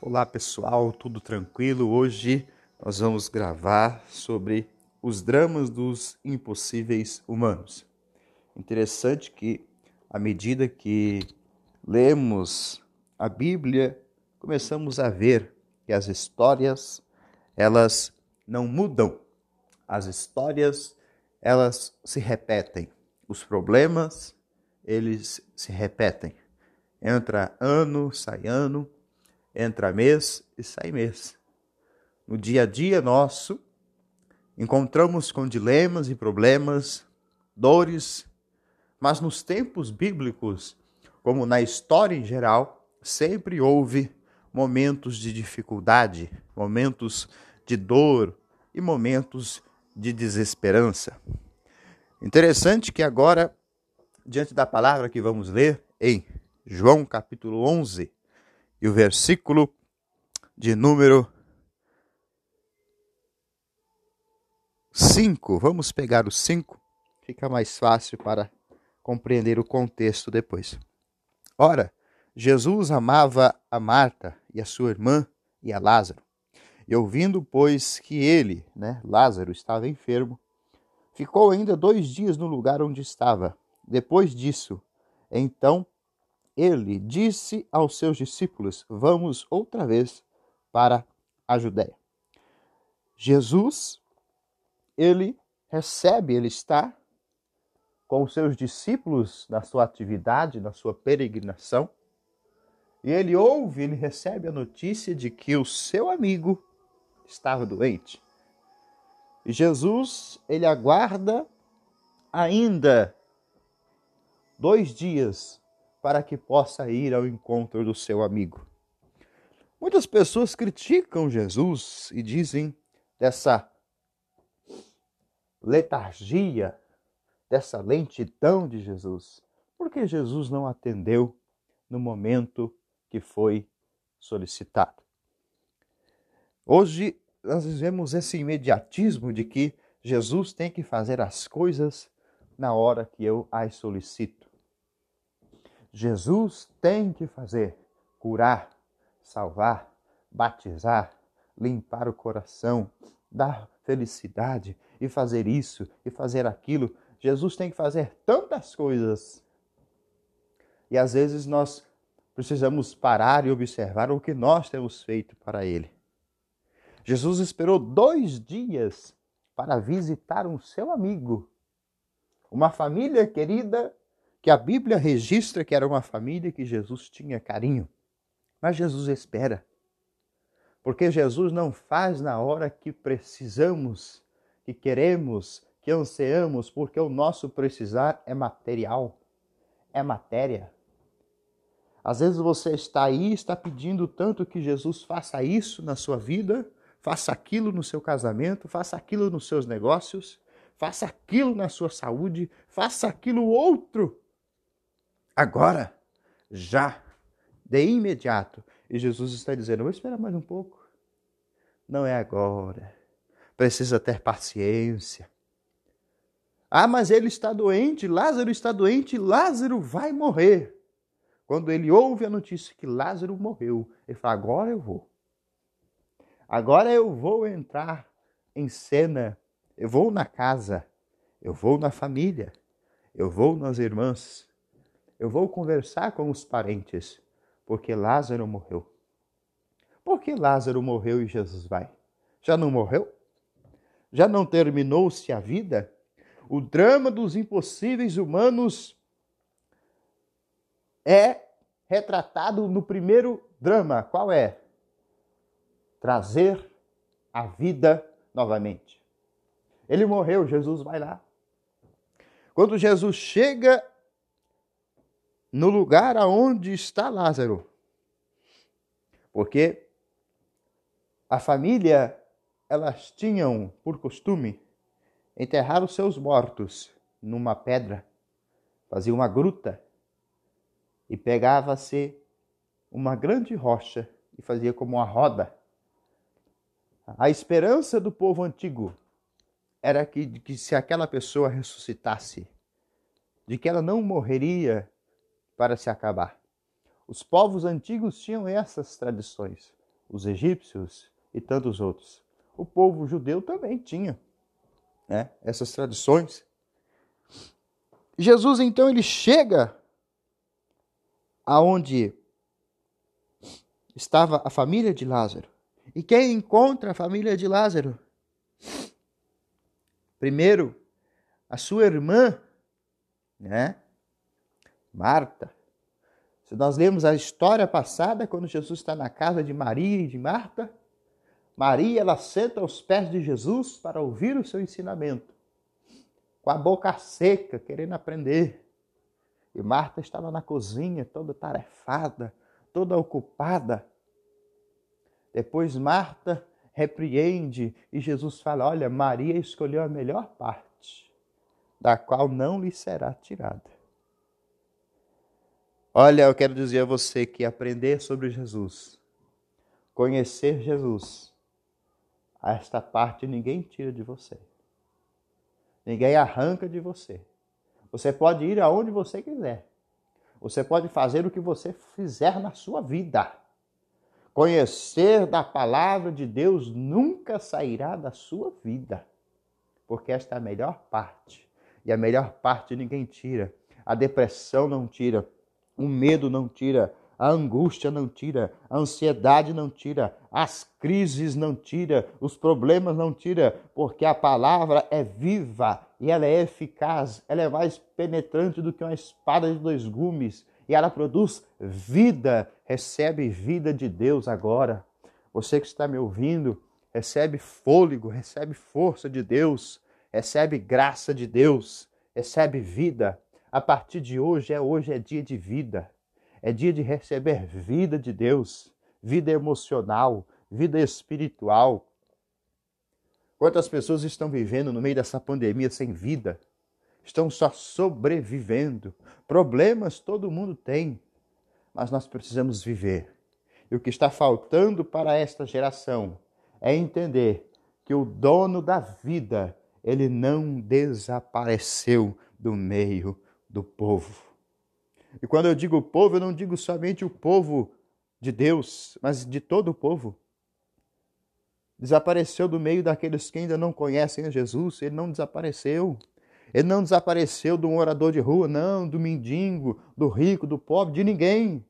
Olá pessoal, tudo tranquilo? Hoje nós vamos gravar sobre os dramas dos impossíveis humanos. Interessante que à medida que lemos a Bíblia, começamos a ver que as histórias elas não mudam. As histórias elas se repetem. Os problemas eles se repetem. Entra ano, sai ano, entra mês e sai mês. No dia a dia nosso, encontramos com dilemas e problemas, dores, mas nos tempos bíblicos, como na história em geral, sempre houve momentos de dificuldade, momentos de dor e momentos de desesperança. Interessante que agora, diante da palavra que vamos ler em João capítulo 11, e o versículo de número 5. Vamos pegar o 5, fica mais fácil para compreender o contexto depois. Ora, Jesus amava a Marta e a sua irmã e a Lázaro. E ouvindo, pois, que ele, né, Lázaro, estava enfermo, ficou ainda dois dias no lugar onde estava. Depois disso, então ele disse aos seus discípulos: Vamos outra vez para a Judéia. Jesus, ele recebe, ele está com os seus discípulos na sua atividade, na sua peregrinação, e ele ouve, ele recebe a notícia de que o seu amigo estava doente. E Jesus, ele aguarda ainda dois dias para que possa ir ao encontro do seu amigo. Muitas pessoas criticam Jesus e dizem dessa letargia, dessa lentidão de Jesus, porque Jesus não atendeu no momento que foi solicitado. Hoje nós vemos esse imediatismo de que Jesus tem que fazer as coisas na hora que eu as solicito. Jesus tem que fazer curar, salvar, batizar, limpar o coração, dar felicidade e fazer isso e fazer aquilo. Jesus tem que fazer tantas coisas. E às vezes nós precisamos parar e observar o que nós temos feito para Ele. Jesus esperou dois dias para visitar um seu amigo, uma família querida que a Bíblia registra que era uma família que Jesus tinha carinho. Mas Jesus espera. Porque Jesus não faz na hora que precisamos, que queremos, que anseamos, porque o nosso precisar é material, é matéria. Às vezes você está aí, está pedindo tanto que Jesus faça isso na sua vida, faça aquilo no seu casamento, faça aquilo nos seus negócios, faça aquilo na sua saúde, faça aquilo outro agora, já, de imediato. E Jesus está dizendo: vou esperar mais um pouco. Não é agora. Precisa ter paciência. Ah, mas ele está doente, Lázaro está doente, Lázaro vai morrer. Quando ele ouve a notícia que Lázaro morreu, ele fala: agora eu vou. Agora eu vou entrar em cena. Eu vou na casa. Eu vou na família. Eu vou nas irmãs. Eu vou conversar com os parentes, porque Lázaro morreu. Por que Lázaro morreu e Jesus vai? Já não morreu? Já não terminou-se a vida? O drama dos impossíveis humanos é retratado no primeiro drama. Qual é? Trazer a vida novamente. Ele morreu, Jesus vai lá. Quando Jesus chega no lugar aonde está Lázaro. Porque a família, elas tinham por costume enterrar os seus mortos numa pedra, fazia uma gruta e pegava-se uma grande rocha e fazia como uma roda. A esperança do povo antigo era que, que se aquela pessoa ressuscitasse, de que ela não morreria para se acabar. Os povos antigos tinham essas tradições. os egípcios e tantos outros. O povo judeu também tinha né, essas tradições. Jesus então ele chega aonde estava a família de Lázaro. E quem encontra a família de Lázaro? Primeiro, a sua irmã, né? Marta. Se nós lemos a história passada, quando Jesus está na casa de Maria e de Marta, Maria ela senta aos pés de Jesus para ouvir o seu ensinamento, com a boca seca, querendo aprender. E Marta estava na cozinha, toda tarefada, toda ocupada. Depois Marta repreende e Jesus fala: Olha, Maria escolheu a melhor parte, da qual não lhe será tirada. Olha, eu quero dizer a você que aprender sobre Jesus, conhecer Jesus, esta parte ninguém tira de você. Ninguém arranca de você. Você pode ir aonde você quiser. Você pode fazer o que você fizer na sua vida. Conhecer da palavra de Deus nunca sairá da sua vida, porque esta é a melhor parte. E a melhor parte ninguém tira. A depressão não tira, o medo não tira, a angústia não tira, a ansiedade não tira, as crises não tira, os problemas não tira, porque a palavra é viva e ela é eficaz, ela é mais penetrante do que uma espada de dois gumes e ela produz vida. Recebe vida de Deus agora. Você que está me ouvindo, recebe fôlego, recebe força de Deus, recebe graça de Deus, recebe vida. A partir de hoje é hoje é dia de vida. É dia de receber vida de Deus, vida emocional, vida espiritual. Quantas pessoas estão vivendo no meio dessa pandemia sem vida? Estão só sobrevivendo. Problemas todo mundo tem, mas nós precisamos viver. E o que está faltando para esta geração é entender que o dono da vida, ele não desapareceu do meio do povo. E quando eu digo povo, eu não digo somente o povo de Deus, mas de todo o povo. Desapareceu do meio daqueles que ainda não conhecem Jesus, ele não desapareceu. Ele não desapareceu do morador de rua, não, do mendigo, do rico, do pobre, de ninguém.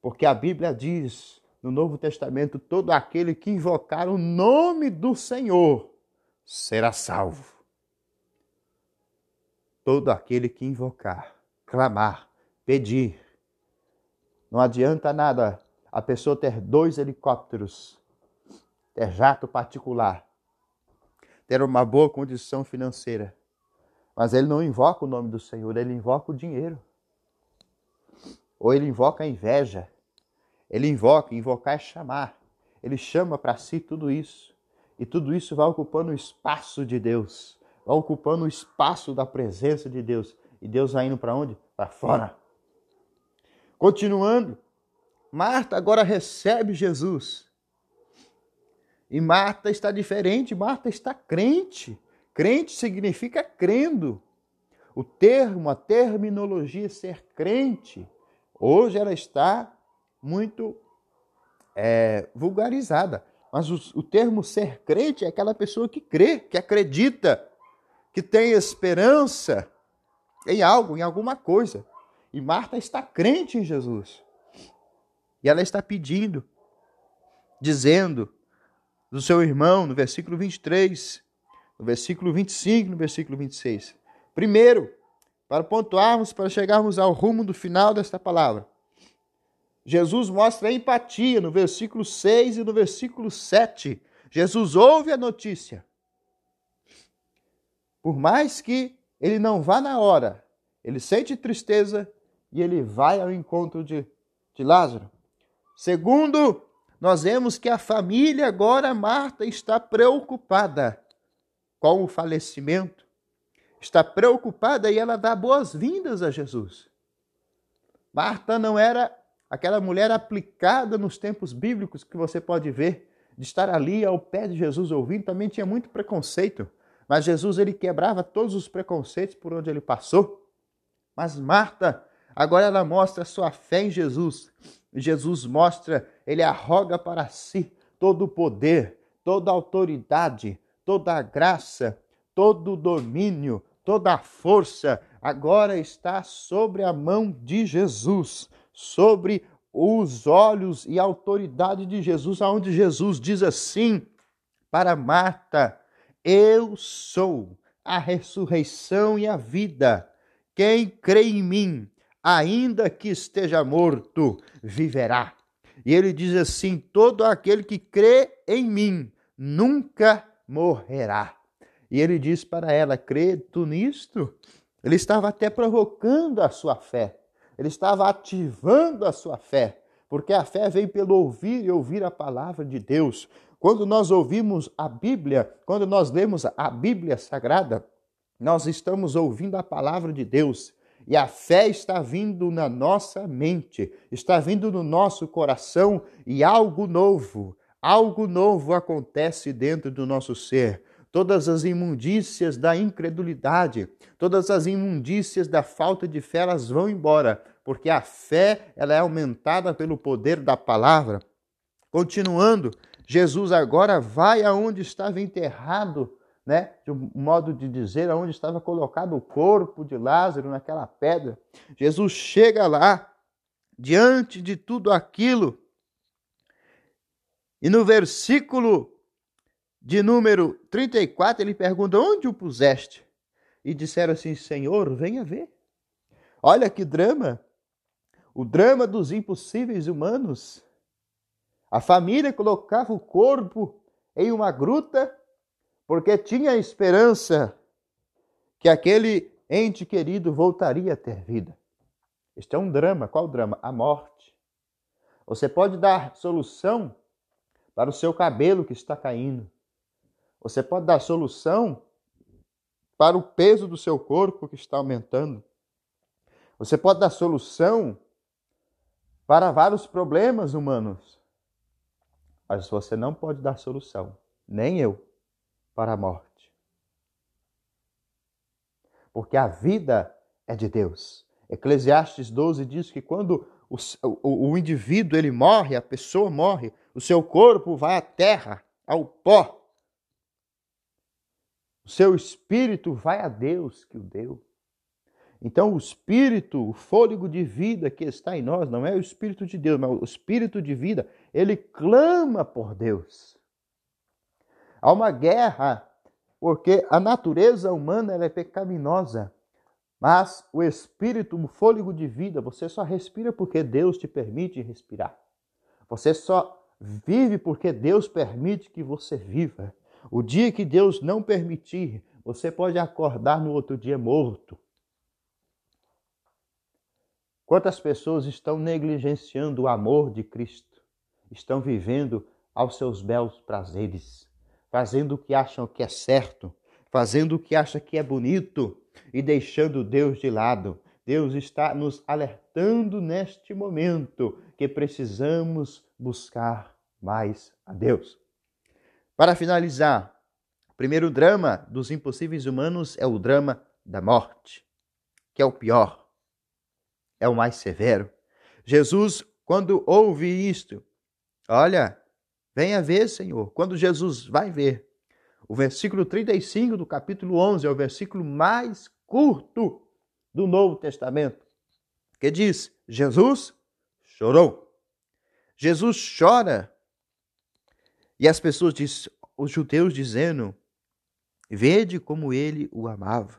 Porque a Bíblia diz no Novo Testamento: todo aquele que invocar o nome do Senhor será salvo. Todo aquele que invocar, clamar, pedir. Não adianta nada a pessoa ter dois helicópteros, ter jato particular, ter uma boa condição financeira, mas ele não invoca o nome do Senhor, ele invoca o dinheiro. Ou ele invoca a inveja. Ele invoca, invocar é chamar. Ele chama para si tudo isso. E tudo isso vai ocupando o espaço de Deus, ocupando o espaço da presença de Deus. E Deus vai indo para onde? Para fora. Continuando, Marta agora recebe Jesus. E Marta está diferente, Marta está crente. Crente significa crendo. O termo, a terminologia ser crente, hoje ela está muito é, vulgarizada. Mas o, o termo ser crente é aquela pessoa que crê, que acredita, que tem esperança em algo, em alguma coisa. E Marta está crente em Jesus. E ela está pedindo, dizendo do seu irmão, no versículo 23, no versículo 25, no versículo 26. Primeiro, para pontuarmos, para chegarmos ao rumo do final desta palavra. Jesus mostra empatia no versículo 6 e no versículo 7. Jesus ouve a notícia. Por mais que ele não vá na hora, ele sente tristeza e ele vai ao encontro de, de Lázaro. Segundo, nós vemos que a família agora, Marta, está preocupada com o falecimento. Está preocupada e ela dá boas-vindas a Jesus. Marta não era aquela mulher aplicada nos tempos bíblicos que você pode ver, de estar ali ao pé de Jesus ouvindo, também tinha muito preconceito. Mas Jesus ele quebrava todos os preconceitos por onde ele passou. Mas Marta, agora ela mostra sua fé em Jesus. Jesus mostra, ele arroga para si todo o poder, toda a autoridade, toda a graça, todo o domínio, toda a força, agora está sobre a mão de Jesus, sobre os olhos e a autoridade de Jesus, aonde Jesus diz assim para Marta: Eu sou a ressurreição e a vida. Quem crê em mim, ainda que esteja morto, viverá. E ele diz assim: todo aquele que crê em mim nunca morrerá. E ele diz para ela: crê tu nisto? Ele estava até provocando a sua fé, ele estava ativando a sua fé, porque a fé vem pelo ouvir e ouvir a palavra de Deus. Quando nós ouvimos a Bíblia, quando nós lemos a Bíblia Sagrada, nós estamos ouvindo a palavra de Deus e a fé está vindo na nossa mente, está vindo no nosso coração e algo novo, algo novo acontece dentro do nosso ser. Todas as imundícias da incredulidade, todas as imundícias da falta de fé, elas vão embora, porque a fé ela é aumentada pelo poder da palavra. Continuando, Jesus agora vai aonde estava enterrado né, de um modo de dizer, aonde estava colocado o corpo de Lázaro naquela pedra. Jesus chega lá, diante de tudo aquilo, e no versículo de número 34, ele pergunta: Onde o puseste? E disseram assim: Senhor, venha ver. Olha que drama! O drama dos impossíveis humanos. A família colocava o corpo em uma gruta porque tinha esperança que aquele ente querido voltaria a ter vida. Este é um drama. Qual drama? A morte. Você pode dar solução para o seu cabelo que está caindo. Você pode dar solução para o peso do seu corpo que está aumentando. Você pode dar solução para vários problemas humanos. Mas você não pode dar solução, nem eu, para a morte. Porque a vida é de Deus. Eclesiastes 12 diz que quando o, o, o indivíduo ele morre, a pessoa morre, o seu corpo vai à terra, ao pó. O seu espírito vai a Deus que o deu. Então, o espírito, o fôlego de vida que está em nós, não é o espírito de Deus, mas o espírito de vida, ele clama por Deus. Há uma guerra, porque a natureza humana é pecaminosa. Mas o espírito, o fôlego de vida, você só respira porque Deus te permite respirar. Você só vive porque Deus permite que você viva. O dia que Deus não permitir, você pode acordar no outro dia morto. Quantas pessoas estão negligenciando o amor de Cristo? Estão vivendo aos seus belos prazeres fazendo o que acham que é certo, fazendo o que acha que é bonito e deixando Deus de lado. Deus está nos alertando neste momento que precisamos buscar mais a Deus. Para finalizar, o primeiro drama dos impossíveis humanos é o drama da morte, que é o pior, é o mais severo. Jesus, quando ouve isto, olha, Venha ver, Senhor, quando Jesus vai ver. O versículo 35 do capítulo 11 é o versículo mais curto do Novo Testamento, que diz: Jesus chorou. Jesus chora. E as pessoas diz, os judeus dizendo: Vede como ele o amava.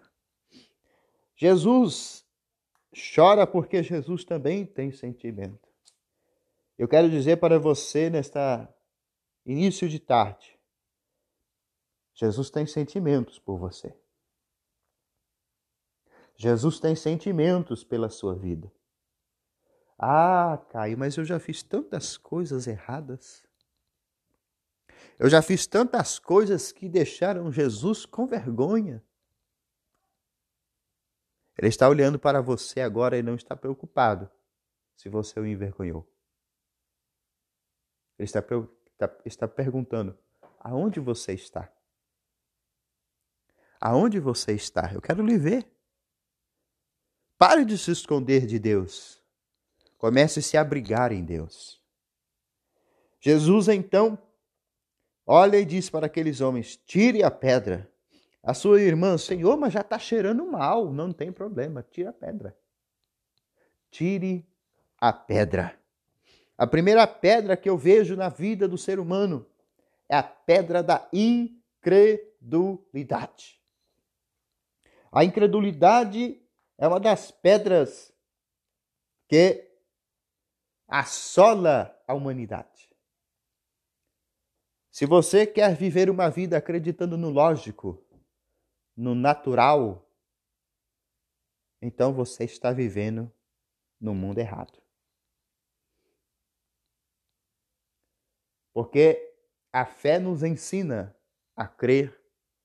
Jesus chora porque Jesus também tem sentimento. Eu quero dizer para você nesta início de tarde, Jesus tem sentimentos por você. Jesus tem sentimentos pela sua vida. Ah, Caio, mas eu já fiz tantas coisas erradas. Eu já fiz tantas coisas que deixaram Jesus com vergonha. Ele está olhando para você agora e não está preocupado se você o envergonhou. Ele está está, está perguntando: aonde você está? Aonde você está? Eu quero lhe ver. Pare de se esconder de Deus. Comece a se abrigar em Deus. Jesus então olha e diz para aqueles homens: tire a pedra. A sua irmã, Senhor, mas já está cheirando mal. Não tem problema, tira a pedra. Tire a pedra. A primeira pedra que eu vejo na vida do ser humano é a pedra da incredulidade. A incredulidade é uma das pedras que assola a humanidade. Se você quer viver uma vida acreditando no lógico, no natural, então você está vivendo no mundo errado. Porque a fé nos ensina a crer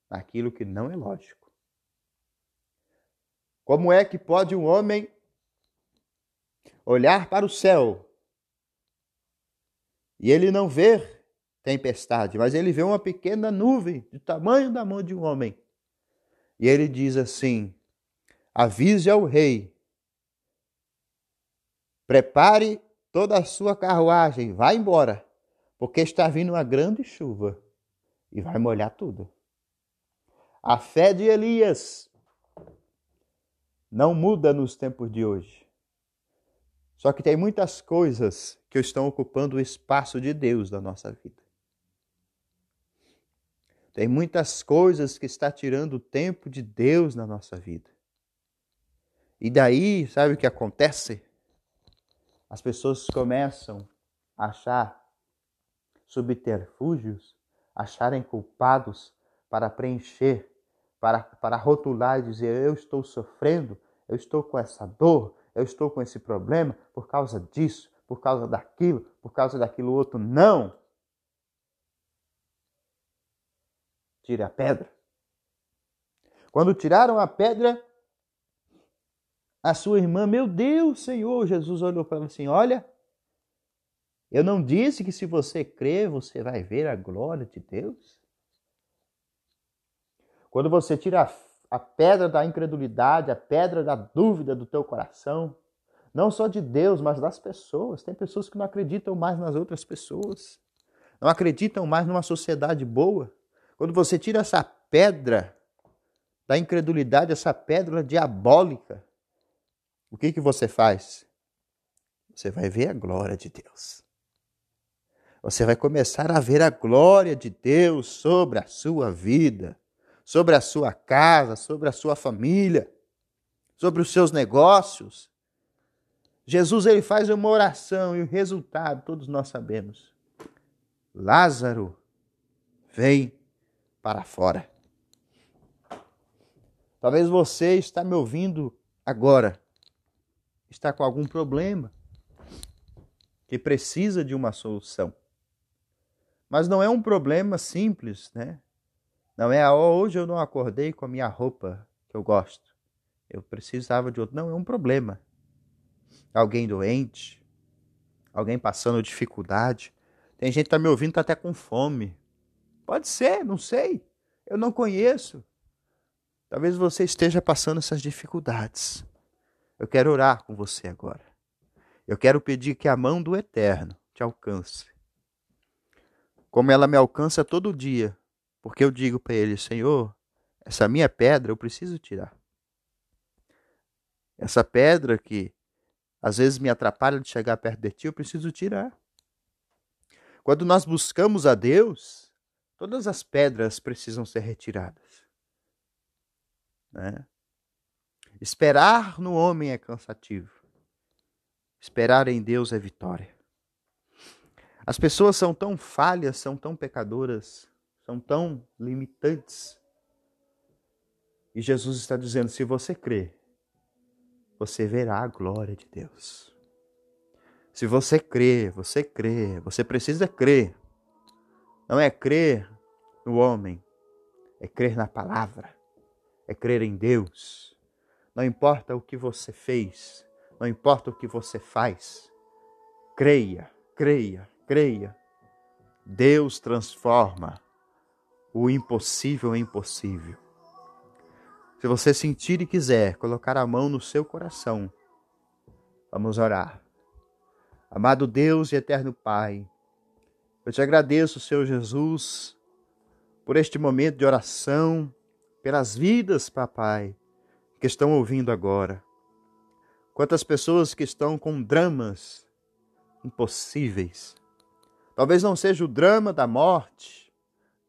naquilo que não é lógico. Como é que pode um homem olhar para o céu e ele não ver tempestade, mas ele vê uma pequena nuvem do tamanho da mão de um homem? E ele diz assim: avise ao rei, prepare toda a sua carruagem, vá embora, porque está vindo uma grande chuva e vai molhar tudo. A fé de Elias não muda nos tempos de hoje. Só que tem muitas coisas que estão ocupando o espaço de Deus na nossa vida. Tem muitas coisas que está tirando o tempo de Deus na nossa vida. E daí, sabe o que acontece? As pessoas começam a achar subterfúgios, acharem culpados para preencher, para, para rotular e dizer: eu estou sofrendo, eu estou com essa dor, eu estou com esse problema por causa disso, por causa daquilo, por causa daquilo outro. Não! Tire a pedra. Quando tiraram a pedra, a sua irmã, meu Deus, Senhor, Jesus olhou para ela assim: Olha, eu não disse que se você crer, você vai ver a glória de Deus? Quando você tira a, a pedra da incredulidade, a pedra da dúvida do teu coração, não só de Deus, mas das pessoas. Tem pessoas que não acreditam mais nas outras pessoas, não acreditam mais numa sociedade boa. Quando você tira essa pedra da incredulidade, essa pedra diabólica, o que, que você faz? Você vai ver a glória de Deus. Você vai começar a ver a glória de Deus sobre a sua vida, sobre a sua casa, sobre a sua família, sobre os seus negócios. Jesus ele faz uma oração e o resultado todos nós sabemos. Lázaro, vem para fora. Talvez você está me ouvindo agora, está com algum problema que precisa de uma solução. Mas não é um problema simples, né? Não é, oh, hoje eu não acordei com a minha roupa que eu gosto. Eu precisava de outro. Não, é um problema. Alguém doente, alguém passando dificuldade. Tem gente que está me ouvindo, está até com fome. Pode ser, não sei. Eu não conheço. Talvez você esteja passando essas dificuldades. Eu quero orar com você agora. Eu quero pedir que a mão do Eterno te alcance. Como ela me alcança todo dia, porque eu digo para ele: Senhor, essa minha pedra eu preciso tirar. Essa pedra que às vezes me atrapalha de chegar perto de ti, eu preciso tirar. Quando nós buscamos a Deus, Todas as pedras precisam ser retiradas. Né? Esperar no homem é cansativo. Esperar em Deus é vitória. As pessoas são tão falhas, são tão pecadoras, são tão limitantes. E Jesus está dizendo: se você crer, você verá a glória de Deus. Se você crer, você crê, você precisa crer. Não é crer no homem, é crer na palavra, é crer em Deus. Não importa o que você fez, não importa o que você faz, creia, creia, creia. Deus transforma o impossível em possível. Se você sentir e quiser colocar a mão no seu coração, vamos orar. Amado Deus e eterno Pai, eu te agradeço, Senhor Jesus, por este momento de oração, pelas vidas, papai, que estão ouvindo agora. Quantas pessoas que estão com dramas impossíveis. Talvez não seja o drama da morte,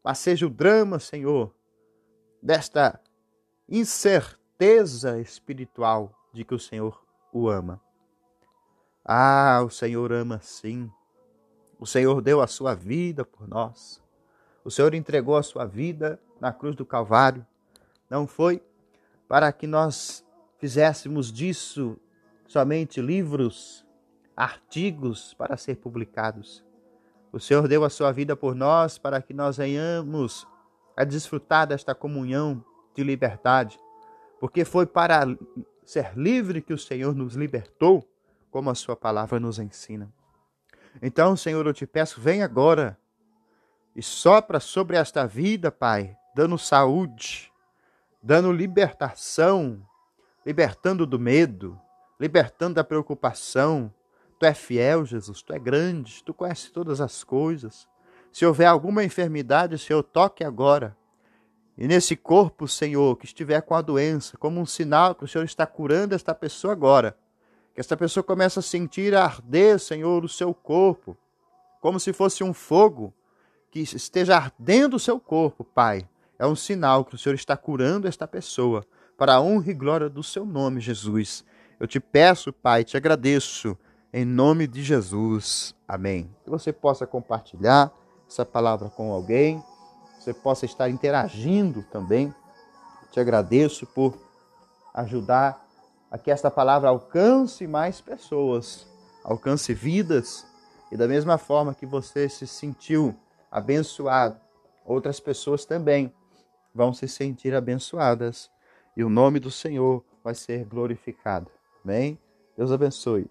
mas seja o drama, Senhor, desta incerteza espiritual de que o Senhor o ama. Ah, o Senhor ama sim. O Senhor deu a sua vida por nós. O Senhor entregou a sua vida na cruz do Calvário. Não foi para que nós fizéssemos disso somente livros, artigos para ser publicados. O Senhor deu a sua vida por nós para que nós venhamos a desfrutar desta comunhão de liberdade, porque foi para ser livre que o Senhor nos libertou como a Sua palavra nos ensina. Então, Senhor, eu te peço, vem agora e sopra sobre esta vida, Pai, dando saúde, dando libertação, libertando do medo, libertando da preocupação. Tu é fiel, Jesus, tu é grande, tu conheces todas as coisas. Se houver alguma enfermidade, Senhor, toque agora. E nesse corpo, Senhor, que estiver com a doença, como um sinal que o Senhor está curando esta pessoa agora, que esta pessoa comece a sentir arder, Senhor, o seu corpo, como se fosse um fogo que esteja ardendo o seu corpo, Pai. É um sinal que o Senhor está curando esta pessoa, para a honra e glória do seu nome, Jesus. Eu te peço, Pai, te agradeço, em nome de Jesus. Amém. Que você possa compartilhar essa palavra com alguém, você possa estar interagindo também. Te agradeço por ajudar a que esta palavra alcance mais pessoas, alcance vidas, e da mesma forma que você se sentiu abençoado, outras pessoas também vão se sentir abençoadas e o nome do Senhor vai ser glorificado. Amém? Deus abençoe.